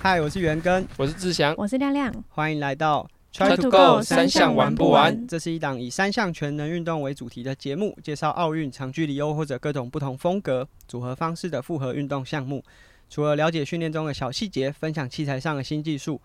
嗨，我是元根，我是志祥，我是亮亮，欢迎来到 Try to Go 三项玩不完。这是一档以三项全能运动为主题的节目，介绍奥运长距离又或者各种不同风格、组合方式的复合运动项目。除了了解训练中的小细节，分享器材上的新技术，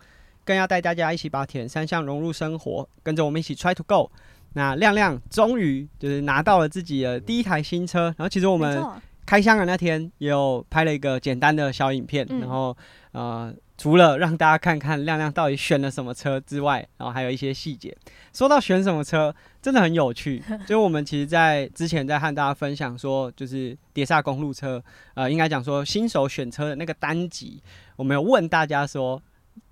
更要带大家一起把铁人三项融入生活，跟着我们一起 Try to Go。那亮亮终于就是拿到了自己的第一台新车，然后其实我们开箱的那天也有拍了一个简单的小影片，然后呃。除了让大家看看亮亮到底选了什么车之外，然后还有一些细节。说到选什么车，真的很有趣。就是我们其实，在之前在和大家分享说，就是碟刹公路车，呃，应该讲说新手选车的那个单集，我们有问大家说，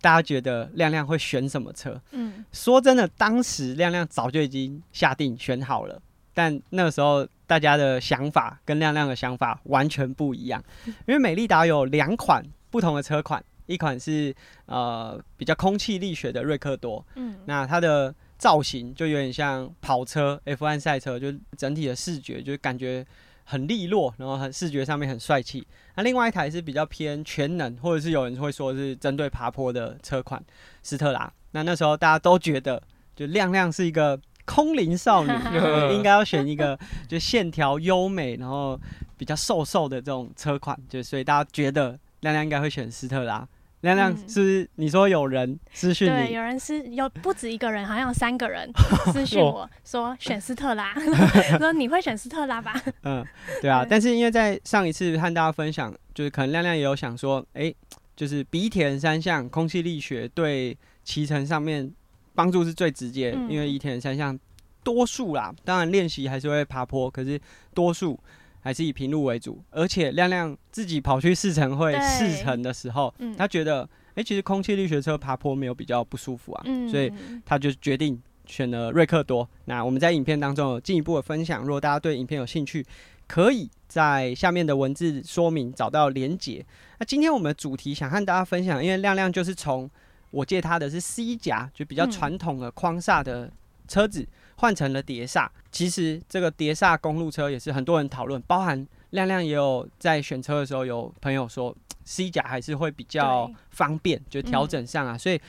大家觉得亮亮会选什么车？嗯，说真的，当时亮亮早就已经下定选好了，但那个时候大家的想法跟亮亮的想法完全不一样，因为美利达有两款不同的车款。一款是呃比较空气力学的瑞克多，嗯，那它的造型就有点像跑车 F1 赛车，就整体的视觉就感觉很利落，然后很视觉上面很帅气。那另外一台是比较偏全能，或者是有人会说是针对爬坡的车款斯特拉。那那时候大家都觉得，就亮亮是一个空灵少女，应该要选一个就线条优美，然后比较瘦瘦的这种车款，就所以大家觉得亮亮应该会选斯特拉。亮亮是你说有人私讯你，对，有人私有不止一个人，好像有三个人 私讯我说选斯特拉，说你会选斯特拉吧？嗯，对啊。但是因为在上一次和大家分享，就是可能亮亮也有想说，哎，就是鼻田三项空气力学对骑乘上面帮助是最直接，因为一天三项多数啦，当然练习还是会爬坡，可是多数。还是以平路为主，而且亮亮自己跑去试乘会试乘的时候，他觉得，哎，其实空气力学车爬坡没有比较不舒服啊，所以他就决定选了瑞克多。那我们在影片当中有进一步的分享，如果大家对影片有兴趣，可以在下面的文字说明找到连结。那今天我们的主题想和大家分享，因为亮亮就是从我借他的是 C 甲，就比较传统的框刹的车子。换成了碟刹，其实这个碟刹公路车也是很多人讨论，包含亮亮也有在选车的时候，有朋友说 C 甲还是会比较方便，就调整上啊。所以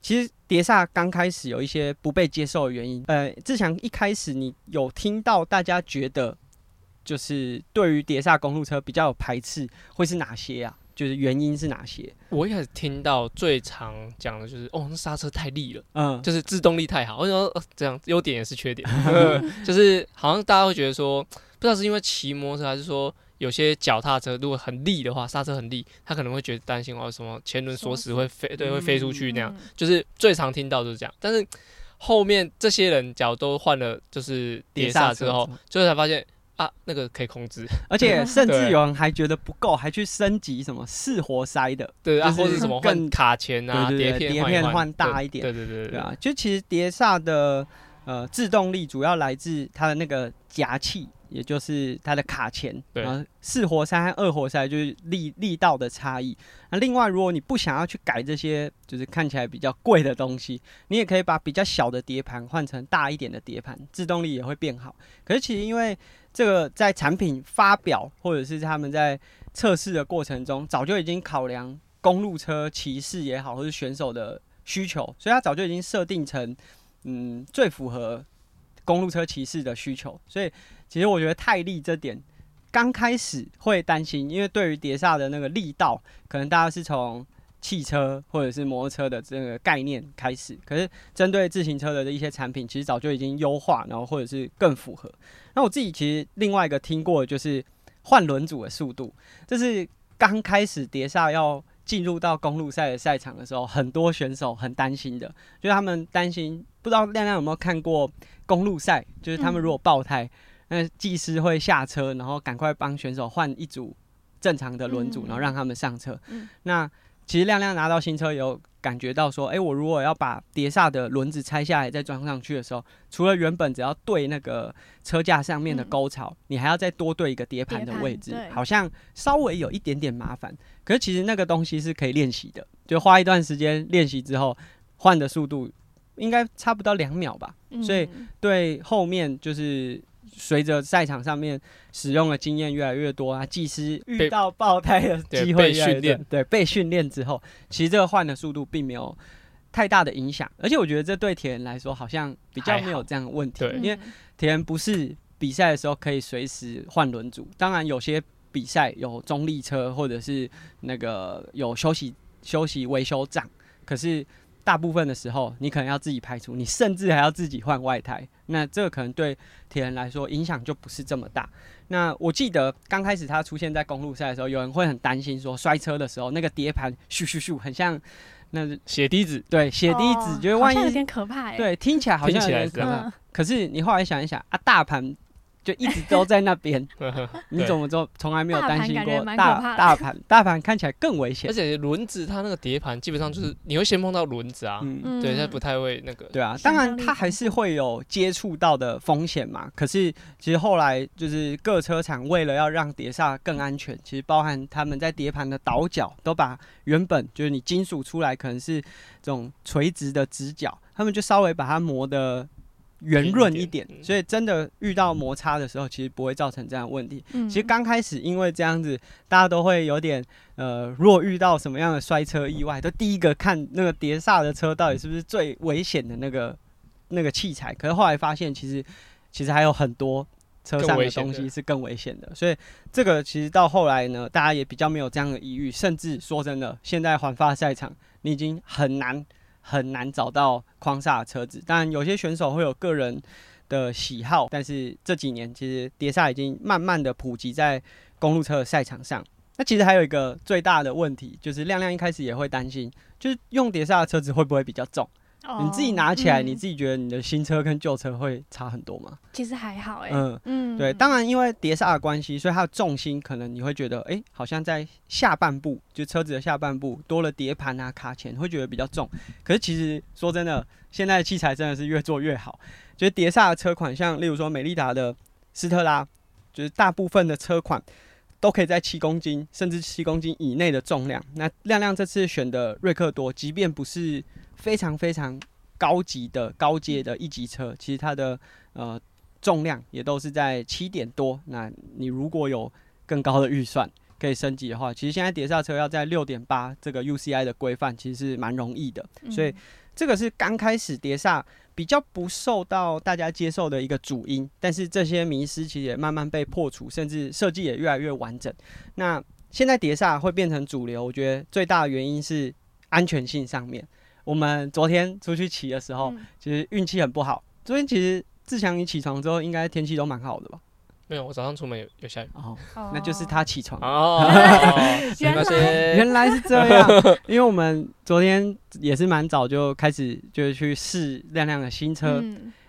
其实碟刹刚开始有一些不被接受的原因。呃，志强一开始你有听到大家觉得就是对于碟刹公路车比较有排斥，会是哪些啊？就是原因是哪些？我一开始听到最常讲的就是，哦，那刹车太力了，嗯，就是制动力太好。我说这样优点也是缺点，就是好像大家会觉得说，不知道是因为骑摩托车，还是说有些脚踏车如果很力的话，刹车很力，他可能会觉得担心哦，什么前轮锁死会飞，对，会飞出去那样。就是最常听到就是这样。但是后面这些人脚都换了，就是碟刹之后，最后才发现。啊，那个可以控制，而且甚至有人还觉得不够，还去升级什么四活塞的，对啊，或者什么更卡钳啊，碟片碟片换大一点，对对对对啊，就其实碟刹的呃制动力主要来自它的那个夹器。也就是它的卡钳，然后四活塞和二活塞就是力力道的差异。那另外，如果你不想要去改这些，就是看起来比较贵的东西，你也可以把比较小的碟盘换成大一点的碟盘，制动力也会变好。可是其实因为这个在产品发表或者是他们在测试的过程中，早就已经考量公路车骑士也好，或是选手的需求，所以它早就已经设定成嗯最符合公路车骑士的需求，所以。其实我觉得太力这点，刚开始会担心，因为对于碟刹的那个力道，可能大家是从汽车或者是摩托车的这个概念开始。可是针对自行车的一些产品，其实早就已经优化，然后或者是更符合。那我自己其实另外一个听过的就是换轮组的速度，这是刚开始碟刹要进入到公路赛的赛场的时候，很多选手很担心的，就是他们担心，不知道亮亮有没有看过公路赛，就是他们如果爆胎。那技师会下车，然后赶快帮选手换一组正常的轮组，然后让他们上车。那其实亮亮拿到新车有感觉到说，哎，我如果要把碟刹的轮子拆下来再装上去的时候，除了原本只要对那个车架上面的沟槽，你还要再多对一个碟盘的位置，好像稍微有一点点麻烦。可是其实那个东西是可以练习的，就花一段时间练习之后，换的速度应该差不到两秒吧。所以对后面就是。随着赛场上面使用的经验越来越多啊，技师遇到爆胎的机会越来越多，对，被训练之后，其实这个换的速度并没有太大的影响，而且我觉得这对铁人来说好像比较没有这样的问题，因为铁人不是比赛的时候可以随时换轮组，当然有些比赛有中立车或者是那个有休息休息维修站，可是。大部分的时候，你可能要自己排除，你甚至还要自己换外胎。那这个可能对铁人来说影响就不是这么大。那我记得刚开始他出现在公路赛的时候，有人会很担心说摔车的时候那个碟盘咻咻咻，很像那血滴子。对，血滴子，觉得万一有点可怕。对，听起来好像有点可怕。可是你后来想一想啊，大盘。就一直都在那边，你怎么就从来没有担心过大大盘？大盘看起来更危险，而且轮子它那个碟盘基本上就是你会先碰到轮子啊，嗯对，它不太会那个。对啊，当然它还是会有接触到的风险嘛。可是其实后来就是各车厂为了要让碟刹更安全，其实包含他们在碟盘的倒角都把原本就是你金属出来可能是这种垂直的直角，他们就稍微把它磨的。圆润一点，所以真的遇到摩擦的时候，其实不会造成这样问题。其实刚开始因为这样子，大家都会有点呃，如果遇到什么样的摔车意外，都第一个看那个碟刹的车到底是不是最危险的那个那个器材。可是后来发现，其实其实还有很多车上的东西是更危险的。所以这个其实到后来呢，大家也比较没有这样的疑虑。甚至说真的，现在环发赛场，你已经很难。很难找到框煞的车子，当然有些选手会有个人的喜好，但是这几年其实碟刹已经慢慢的普及在公路车的赛场上。那其实还有一个最大的问题，就是亮亮一开始也会担心，就是用碟刹的车子会不会比较重？你自己拿起来，你自己觉得你的新车跟旧车会差很多吗？其实还好哎。嗯嗯，对，当然因为碟刹的关系，所以它的重心可能你会觉得，哎，好像在下半部，就车子的下半部多了碟盘啊、卡钳，会觉得比较重。可是其实说真的，现在的器材真的是越做越好。就是碟刹的车款，像例如说美利达的斯特拉，就是大部分的车款都可以在七公斤甚至七公斤以内的重量。那亮亮这次选的瑞克多，即便不是。非常非常高级的高阶的一级车，其实它的呃重量也都是在七点多。那你如果有更高的预算可以升级的话，其实现在碟刹车要在六点八这个 UCI 的规范，其实是蛮容易的。所以这个是刚开始碟刹比较不受到大家接受的一个主因，但是这些迷失其实也慢慢被破除，甚至设计也越来越完整。那现在碟刹会变成主流，我觉得最大的原因是安全性上面。我们昨天出去骑的时候，其实运气很不好。昨天其实志强你起床之后，应该天气都蛮好的吧？没有，我早上出门有有下雨。哦，那就是他起床。哦，原来原来是这样。因为我们昨天也是蛮早就开始，就是去试亮亮的新车。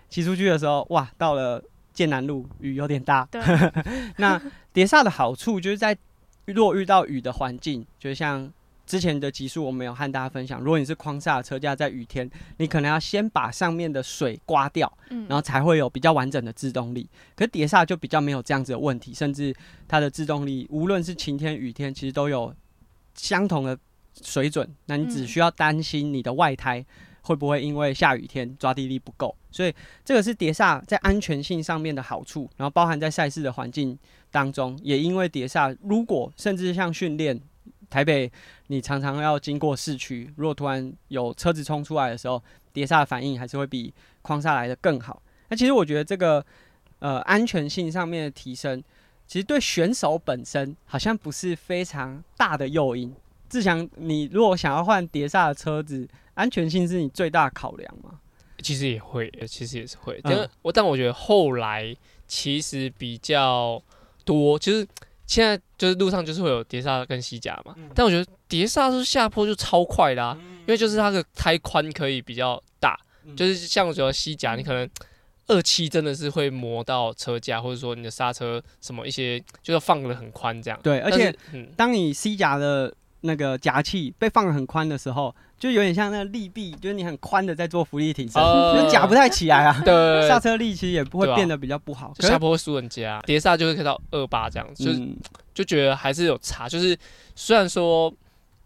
骑出去的时候，哇，到了剑南路，雨有点大。对。那碟刹的好处就是在若遇到雨的环境，就像。之前的集数我们有和大家分享，如果你是框刹车架，在雨天，你可能要先把上面的水刮掉，嗯，然后才会有比较完整的制动力。可是碟刹就比较没有这样子的问题，甚至它的制动力，无论是晴天雨天，其实都有相同的水准。那你只需要担心你的外胎会不会因为下雨天抓地力不够，所以这个是碟刹在安全性上面的好处。然后包含在赛事的环境当中，也因为碟刹，如果甚至像训练。台北，你常常要经过市区，如果突然有车子冲出来的时候，碟刹反应还是会比框刹来的更好。那其实我觉得这个呃安全性上面的提升，其实对选手本身好像不是非常大的诱因。志强，你如果想要换碟刹的车子，安全性是你最大考量吗？其实也会，其实也是会。但我但我觉得后来其实比较多，就是。现在就是路上就是会有碟刹跟西甲嘛，但我觉得碟刹是下坡就超快啦，因为就是它的胎宽可以比较大，就是像我觉得西甲你可能二七真的是会磨到车架，或者说你的刹车什么一些就是放的很宽这样。对，而且当你西甲的那个夹器被放的很宽的时候。就有点像那个力臂，就是你很宽的在做浮力挺身，就夹不太起来啊。对，刹车力其实也不会变得比较不好，下坡会输人家。碟刹就会开到二八这样，就是就觉得还是有差。就是虽然说，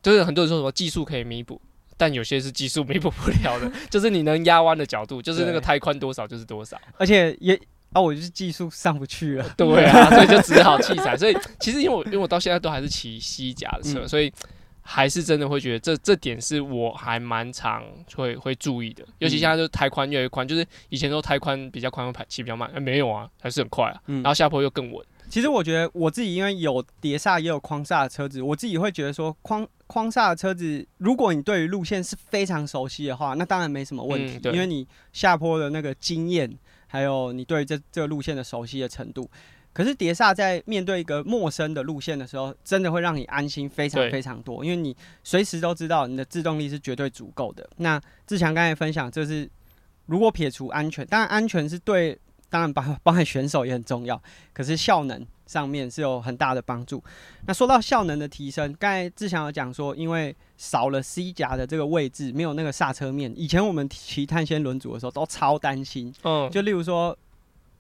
就是很多人说什么技术可以弥补，但有些是技术弥补不了的。就是你能压弯的角度，就是那个胎宽多少就是多少。而且也啊，我就是技术上不去了。对啊，所以就只好器材。所以其实因为我因为我到现在都还是骑西甲的车，所以还是真的会觉得这这点是我还蛮常会会注意的。尤其现在就胎宽越来越宽，就是以前都胎宽比较宽会排骑比较慢，哎，没有啊，还是很快啊。然后下坡又更稳。其实我觉得我自己因为有碟刹也有框刹的车子，我自己会觉得说框框刹的车子，如果你对于路线是非常熟悉的话，那当然没什么问题，因为你下坡的那个经验，还有你对这这个路线的熟悉的程度。可是碟刹在面对一个陌生的路线的时候，真的会让你安心非常非常多，因为你随时都知道你的制动力是绝对足够的。那志强刚才分享，就是如果撇除安全，当然安全是对。当然，包包含选手也很重要，可是效能上面是有很大的帮助。那说到效能的提升，刚才志强有讲说，因为少了 C 夹的这个位置，没有那个刹车面。以前我们骑碳纤轮组的时候，都超担心。嗯，就例如说，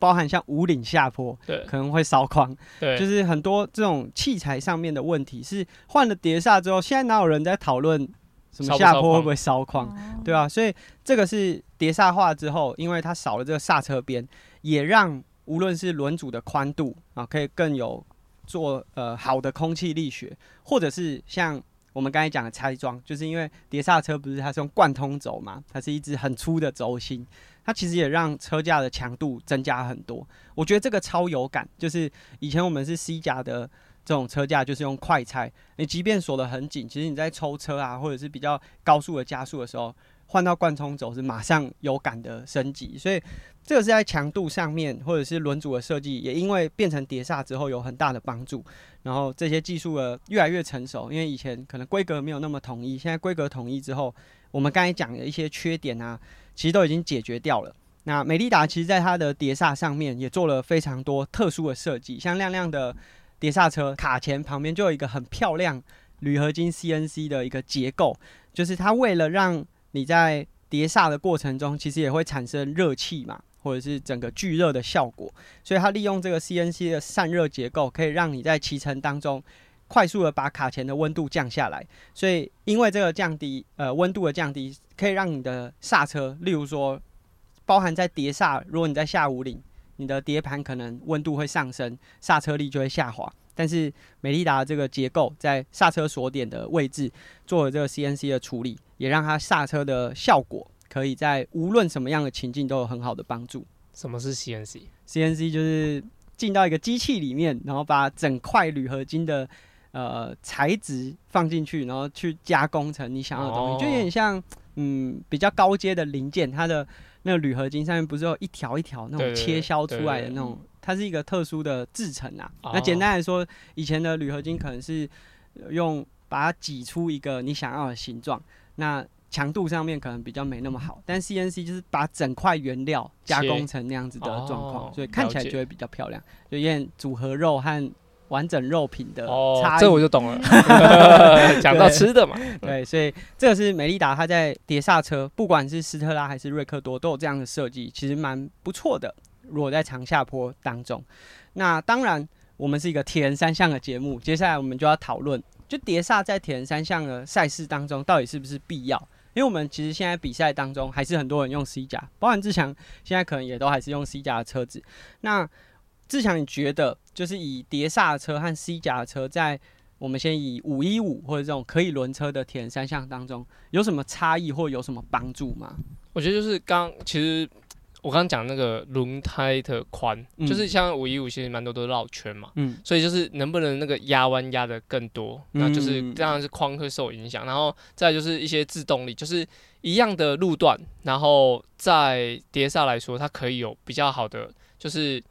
包含像五岭下坡，对，可能会烧框。对，就是很多这种器材上面的问题，是换了碟刹之后，现在哪有人在讨论？什么下坡会不会烧框，对吧？所以这个是碟刹化之后，因为它少了这个刹车边，也让无论是轮组的宽度啊，可以更有做呃好的空气力学，或者是像我们刚才讲的拆装，就是因为碟刹车不是它是用贯通轴嘛，它是一支很粗的轴心，它其实也让车架的强度增加很多。我觉得这个超有感，就是以前我们是 C 夹的。这种车架就是用快拆，你即便锁得很紧，其实你在抽车啊，或者是比较高速的加速的时候，换到贯通轴是马上有感的升级。所以这个是在强度上面，或者是轮组的设计，也因为变成碟刹之后有很大的帮助。然后这些技术的越来越成熟，因为以前可能规格没有那么统一，现在规格统一之后，我们刚才讲的一些缺点啊，其实都已经解决掉了。那美利达其实在它的碟刹上面也做了非常多特殊的设计，像亮亮的。碟刹车卡钳旁边就有一个很漂亮铝合金 CNC 的一个结构，就是它为了让你在碟刹的过程中，其实也会产生热气嘛，或者是整个聚热的效果，所以它利用这个 CNC 的散热结构，可以让你在骑乘当中快速的把卡钳的温度降下来。所以因为这个降低呃温度的降低，可以让你的刹车，例如说包含在碟刹，如果你在下五岭。你的碟盘可能温度会上升，刹车力就会下滑。但是美利达这个结构在刹车锁点的位置做了这个 CNC 的处理，也让它刹车的效果可以在无论什么样的情境都有很好的帮助。什么是 CNC？CNC 就是进到一个机器里面，然后把整块铝合金的呃材质放进去，然后去加工成你想要的东西，就有点像嗯比较高阶的零件，它的。那个铝合金上面不是有一条一条那种切削出来的那种，它是一个特殊的制成啊。那简单来说，以前的铝合金可能是用把它挤出一个你想要的形状，那强度上面可能比较没那么好。但 CNC 就是把整块原料加工成那样子的状况，所以看起来就会比较漂亮，就有点组合肉和。完整肉品的差，这我就懂了。讲到吃的嘛，对，所以这个是美利达，它在碟刹车，不管是斯特拉还是瑞克多，都有这样的设计，其实蛮不错的。如果在长下坡当中，那当然我们是一个铁人三项的节目，接下来我们就要讨论，就碟刹在铁人三项的赛事当中到底是不是必要？因为我们其实现在比赛当中还是很多人用 C 甲，包含志强现在可能也都还是用 C 甲的车子，那。志强，你觉得就是以碟刹车和 C 甲车，在我们先以五一五或者这种可以轮车的铁人三项当中，有什么差异或有什么帮助吗？我觉得就是刚，其实我刚刚讲那个轮胎的宽，就是像五一五其实蛮多都绕圈嘛，嗯，所以就是能不能那个压弯压的更多，那就是当然是框会受影响。然后再就是一些制动力，就是一样的路段，然后在碟刹来说，它可以有比较好的就是。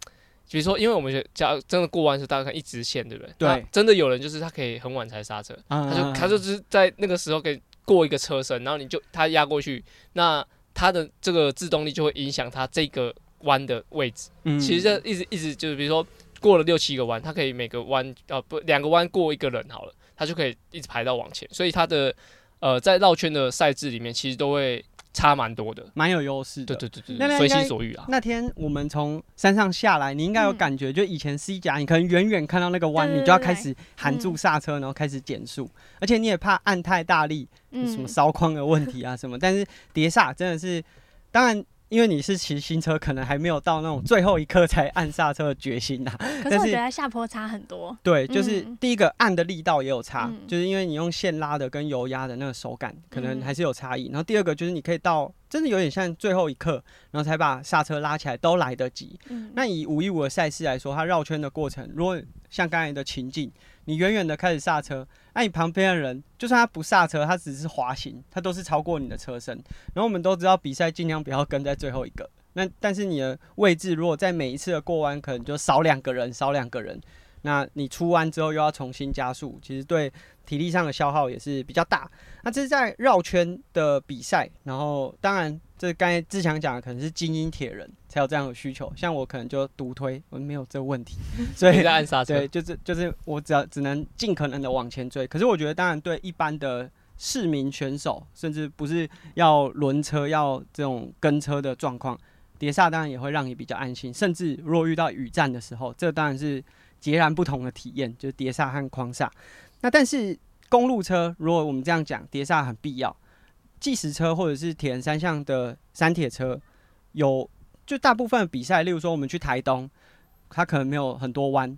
比如说，因为我们假真的过弯是大概看一直线，对不对？对。真的有人就是他可以很晚才刹车，他就他就是在那个时候可以过一个车身，然后你就他压过去，那他的这个制动力就会影响他这个弯的位置。嗯。其实这一直一直就是，比如说过了六七个弯，他可以每个弯呃不两个弯过一个人好了，他就可以一直排到往前。所以他的呃在绕圈的赛制里面，其实都会。差蛮多的，蛮有优势的。对对对对，随心所欲啊。那天我们从山上下来，你应该有感觉，就以前 C 甲，你可能远远看到那个弯，你就要开始含住刹车，然后开始减速，而且你也怕按太大力，什么烧框的问题啊什么。但是碟刹真的是，当然因为你是骑新车，可能还没有到那种最后一刻才按刹车的决心呐。可是我觉得下坡差很多。对，就是第一个按的力道也有差，就是因为你用线拉的跟油压的那个手感可能还是有差异。然后第二个就是你可以到真的有点像最后一刻，然后才把刹车拉起来都来得及。那以五一五的赛事来说，它绕圈的过程，如果像刚才的情境，你远远的开始刹车。那你旁边的人，就算他不刹车，他只是滑行，他都是超过你的车身。然后我们都知道，比赛尽量不要跟在最后一个。那但是你的位置，如果在每一次的过弯，可能就少两个人，少两个人。那你出弯之后又要重新加速，其实对体力上的消耗也是比较大。那这是在绕圈的比赛，然后当然这刚才志强讲的可能是精英铁人才有这样的需求，像我可能就独推，我没有这个问题，所以在按刹车，对，就是就是我只要只能尽可能的往前追。可是我觉得当然对一般的市民选手，甚至不是要轮车要这种跟车的状况，碟刹当然也会让你比较安心。甚至如果遇到雨战的时候，这当然是。截然不同的体验，就是碟刹和框刹。那但是公路车，如果我们这样讲，碟刹很必要。计时车或者是铁人三项的山铁车，有就大部分比赛，例如说我们去台东，它可能没有很多弯，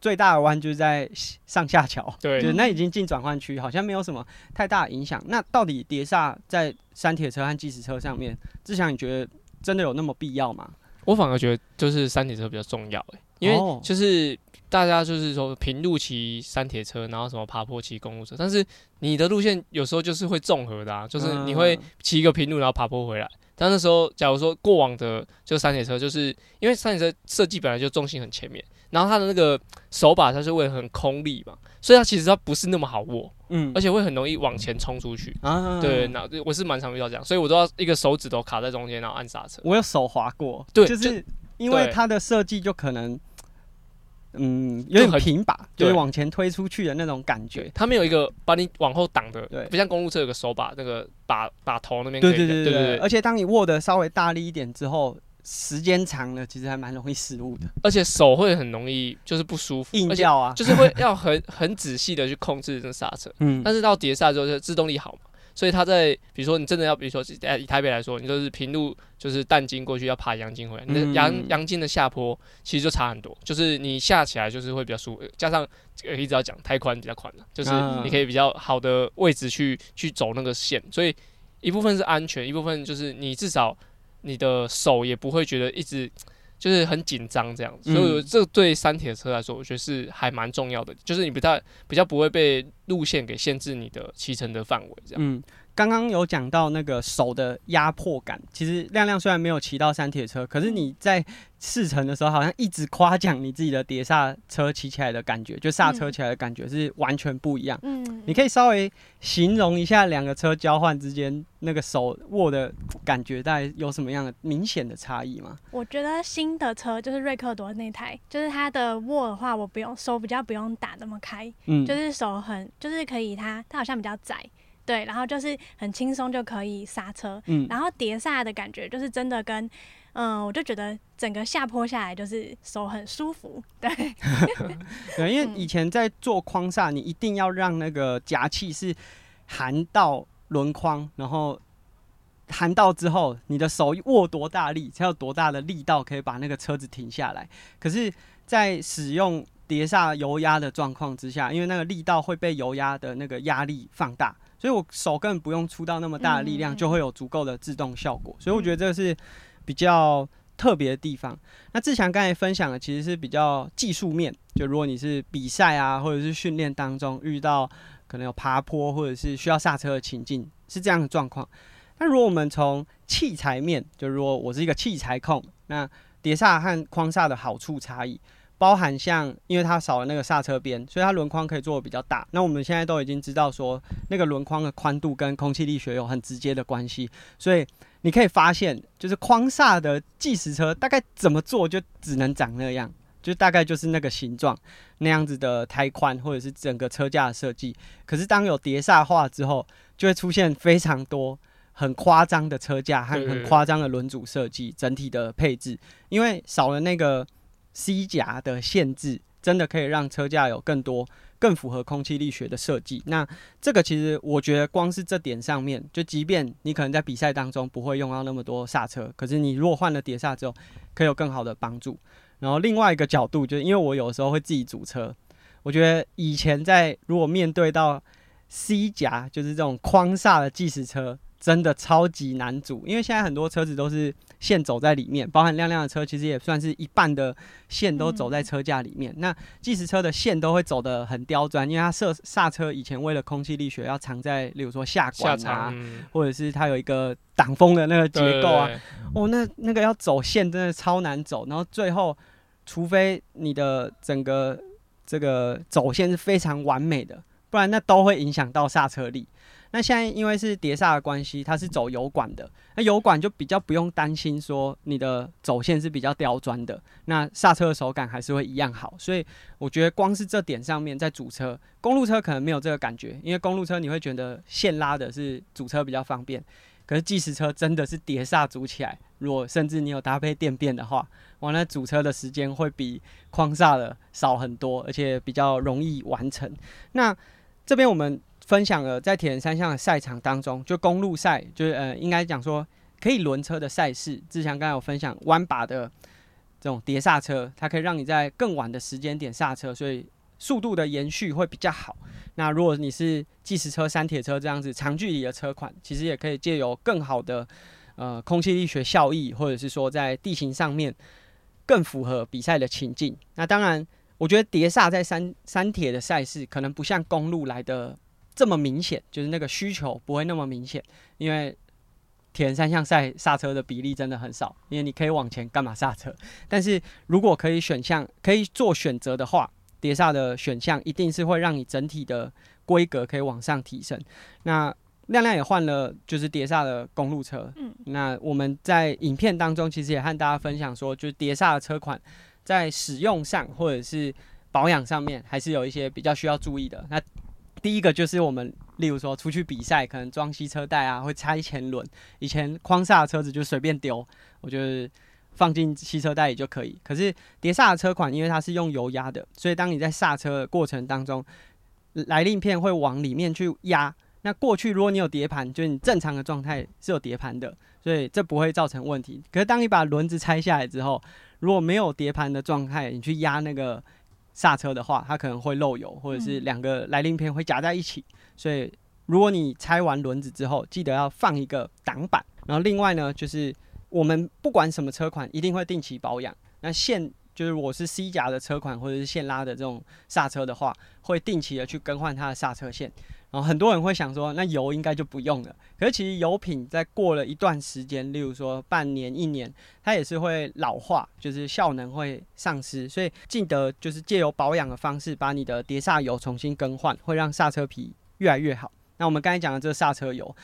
最大的弯就是在上下桥，对，就那已经进转换区，好像没有什么太大影响。那到底碟刹在山铁车和计时车上面，志祥你觉得真的有那么必要吗？我反而觉得就是山铁车比较重要，诶，因为就是。大家就是说平路骑山铁车，然后什么爬坡骑公路车，但是你的路线有时候就是会综合的啊，就是你会骑一个平路，然后爬坡回来。但那时候，假如说过往的就山铁车，就是因为山铁车设计本来就重心很前面，然后它的那个手把它是会很空力嘛，所以它其实它不是那么好握，嗯，而且会很容易往前冲出去啊。对，那我是蛮常遇到这样，所以我都要一个手指头卡在中间，然后按刹车。我有手滑过，对，就是因为它的设计就可能。嗯，有点平把，就是往前推出去的那种感觉。它没有一个把你往后挡的，对，不像公路车有个手把，那个把把头那边。对对对对对。而且当你握的稍微大力一点之后，时间长了，其实还蛮容易失误的。而且手会很容易就是不舒服，硬掉啊，就是会要很 很仔细的去控制这刹车。嗯。但是到碟刹之后，就制动力好嘛。所以它在，比如说你真的要，比如说在以台北来说，你就是平路，就是淡金过去要爬阳金回来，那阳阳金的下坡其实就差很多，就是你下起来就是会比较舒服，加上一直要讲胎宽比较宽了，就是你可以比较好的位置去去走那个线，所以一部分是安全，一部分就是你至少你的手也不会觉得一直。就是很紧张这样子，所以这对山铁车来说，我觉得是还蛮重要的。就是你不太比较不会被路线给限制你的骑乘的范围这样。嗯，刚刚有讲到那个手的压迫感，其实亮亮虽然没有骑到山铁车，可是你在。试乘的时候，好像一直夸奖你自己的碟刹车骑起来的感觉，就刹车起来的感觉是完全不一样。嗯，你可以稍微形容一下两个车交换之间那个手握的感觉，大概有什么样的明显的差异吗？我觉得新的车就是瑞克多那台，就是它的握的话，我不用手比较不用打那么开，嗯，就是手很就是可以，它它好像比较窄，对，然后就是很轻松就可以刹车，嗯，然后碟刹的感觉就是真的跟。嗯，我就觉得整个下坡下来就是手很舒服，对。对，因为以前在做框刹，你一定要让那个夹器是含到轮框，然后含到之后，你的手握多大力，才有多大的力道可以把那个车子停下来。可是，在使用碟刹油压的状况之下，因为那个力道会被油压的那个压力放大，所以我手根本不用出到那么大的力量，就会有足够的制动效果。所以我觉得这个是。比较特别的地方，那志强刚才分享的其实是比较技术面。就如果你是比赛啊，或者是训练当中遇到可能有爬坡或者是需要刹车的情境，是这样的状况。那如果我们从器材面，就如果我是一个器材控，那碟刹和框刹的好处差异。包含像，因为它少了那个刹车边，所以它轮框可以做的比较大。那我们现在都已经知道说，那个轮框的宽度跟空气力学有很直接的关系。所以你可以发现，就是框刹的计时车大概怎么做就只能长那样，就大概就是那个形状那样子的胎宽或者是整个车架的设计。可是当有碟刹化之后，就会出现非常多很夸张的车架和很夸张的轮组设计，整体的配置，因为少了那个。C 夹的限制，真的可以让车架有更多更符合空气力学的设计。那这个其实我觉得光是这点上面，就即便你可能在比赛当中不会用到那么多刹车，可是你如果换了碟刹之后，可以有更好的帮助。然后另外一个角度，就是因为我有时候会自己组车，我觉得以前在如果面对到 C 夹，就是这种框刹的计时车。真的超级难组，因为现在很多车子都是线走在里面，包含亮亮的车，其实也算是一半的线都走在车架里面。那计时车的线都会走得很刁钻，因为它刹刹车以前为了空气力学要藏在，例如说下管啊，或者是它有一个挡风的那个结构啊。哦，那那个要走线真的超难走，然后最后除非你的整个这个走线是非常完美的，不然那都会影响到刹车力。那现在因为是碟刹的关系，它是走油管的，那油管就比较不用担心说你的走线是比较刁钻的，那刹车的手感还是会一样好。所以我觉得光是这点上面，在主车、公路车可能没有这个感觉，因为公路车你会觉得线拉的是主车比较方便，可是计时车真的是碟刹组起来，如果甚至你有搭配电变的话，完了主车的时间会比框刹的少很多，而且比较容易完成。那这边我们。分享了在铁人三项的赛场当中，就公路赛，就是呃，应该讲说可以轮车的赛事。志强刚才有分享弯把的这种碟刹车，它可以让你在更晚的时间点刹车，所以速度的延续会比较好。那如果你是计时车、山铁车这样子长距离的车款，其实也可以借由更好的呃空气力学效益，或者是说在地形上面更符合比赛的情境。那当然，我觉得碟刹在山山铁的赛事可能不像公路来的。这么明显，就是那个需求不会那么明显，因为铁人三项赛刹车的比例真的很少，因为你可以往前干嘛刹车？但是如果可以选项可以做选择的话，碟刹的选项一定是会让你整体的规格可以往上提升。那亮亮也换了就是碟刹的公路车，嗯，那我们在影片当中其实也和大家分享说，就是碟刹的车款在使用上或者是保养上面，还是有一些比较需要注意的。那第一个就是我们，例如说出去比赛，可能装吸车带啊，会拆前轮。以前框刹的车子就随便丢，我觉得放进吸车带里就可以。可是碟刹的车款，因为它是用油压的，所以当你在刹车的过程当中，来令片会往里面去压。那过去如果你有碟盘，就是你正常的状态是有碟盘的，所以这不会造成问题。可是当你把轮子拆下来之后，如果没有碟盘的状态，你去压那个。刹车的话，它可能会漏油，或者是两个来临片会夹在一起。所以，如果你拆完轮子之后，记得要放一个挡板。然后，另外呢，就是我们不管什么车款，一定会定期保养。那线就是我是 C 夹的车款，或者是线拉的这种刹车的话，会定期的去更换它的刹车线。然后很多人会想说，那油应该就不用了。可是其实油品在过了一段时间，例如说半年、一年，它也是会老化，就是效能会丧失。所以记得就是借由保养的方式，把你的碟刹油重新更换，会让刹车皮越来越好。那我们刚才讲的这个刹车油，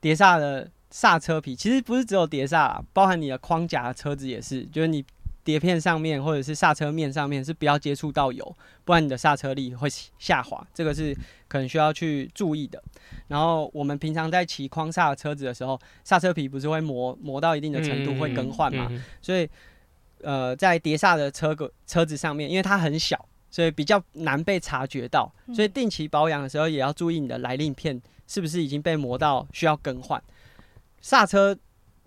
碟刹的刹车皮，其实不是只有碟刹，包含你的框架的车子也是，就是你。碟片上面或者是刹车面上面是不要接触到油，不然你的刹车力会下滑，这个是可能需要去注意的。然后我们平常在骑框刹车子的时候，刹车皮不是会磨磨到一定的程度会更换嘛？所以呃，在碟刹的车个车子上面，因为它很小，所以比较难被察觉到，所以定期保养的时候也要注意你的来令片是不是已经被磨到需要更换。刹车。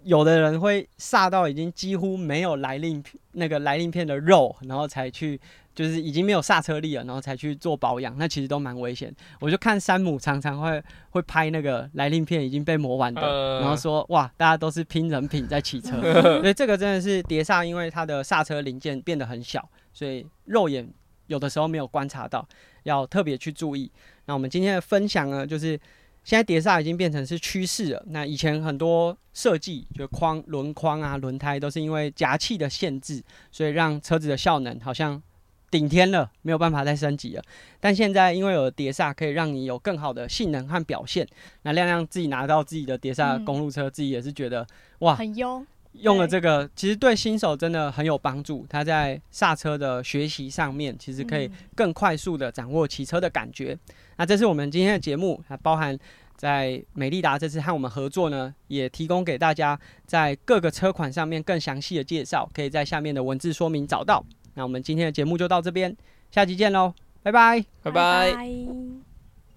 有的人会煞到已经几乎没有来令那个来令片的肉，然后才去就是已经没有刹车力了，然后才去做保养，那其实都蛮危险。我就看山姆常常会会拍那个来令片已经被磨完的，然后说哇，大家都是拼人品在骑车，所以这个真的是碟刹，因为它的刹车零件变得很小，所以肉眼有的时候没有观察到，要特别去注意。那我们今天的分享呢，就是。现在碟刹已经变成是趋势了。那以前很多设计，就框、轮框啊、轮胎，都是因为夹气的限制，所以让车子的效能好像顶天了，没有办法再升级了。但现在因为有碟刹，可以让你有更好的性能和表现。那亮亮自己拿到自己的碟刹公路车，自己也是觉得哇，很优。用了这个，其实对新手真的很有帮助。他在刹车的学习上面，其实可以更快速的掌握骑车的感觉。那这是我们今天的节目，还包含在美利达这次和我们合作呢，也提供给大家在各个车款上面更详细的介绍，可以在下面的文字说明找到。那我们今天的节目就到这边，下期见喽，拜拜，拜拜。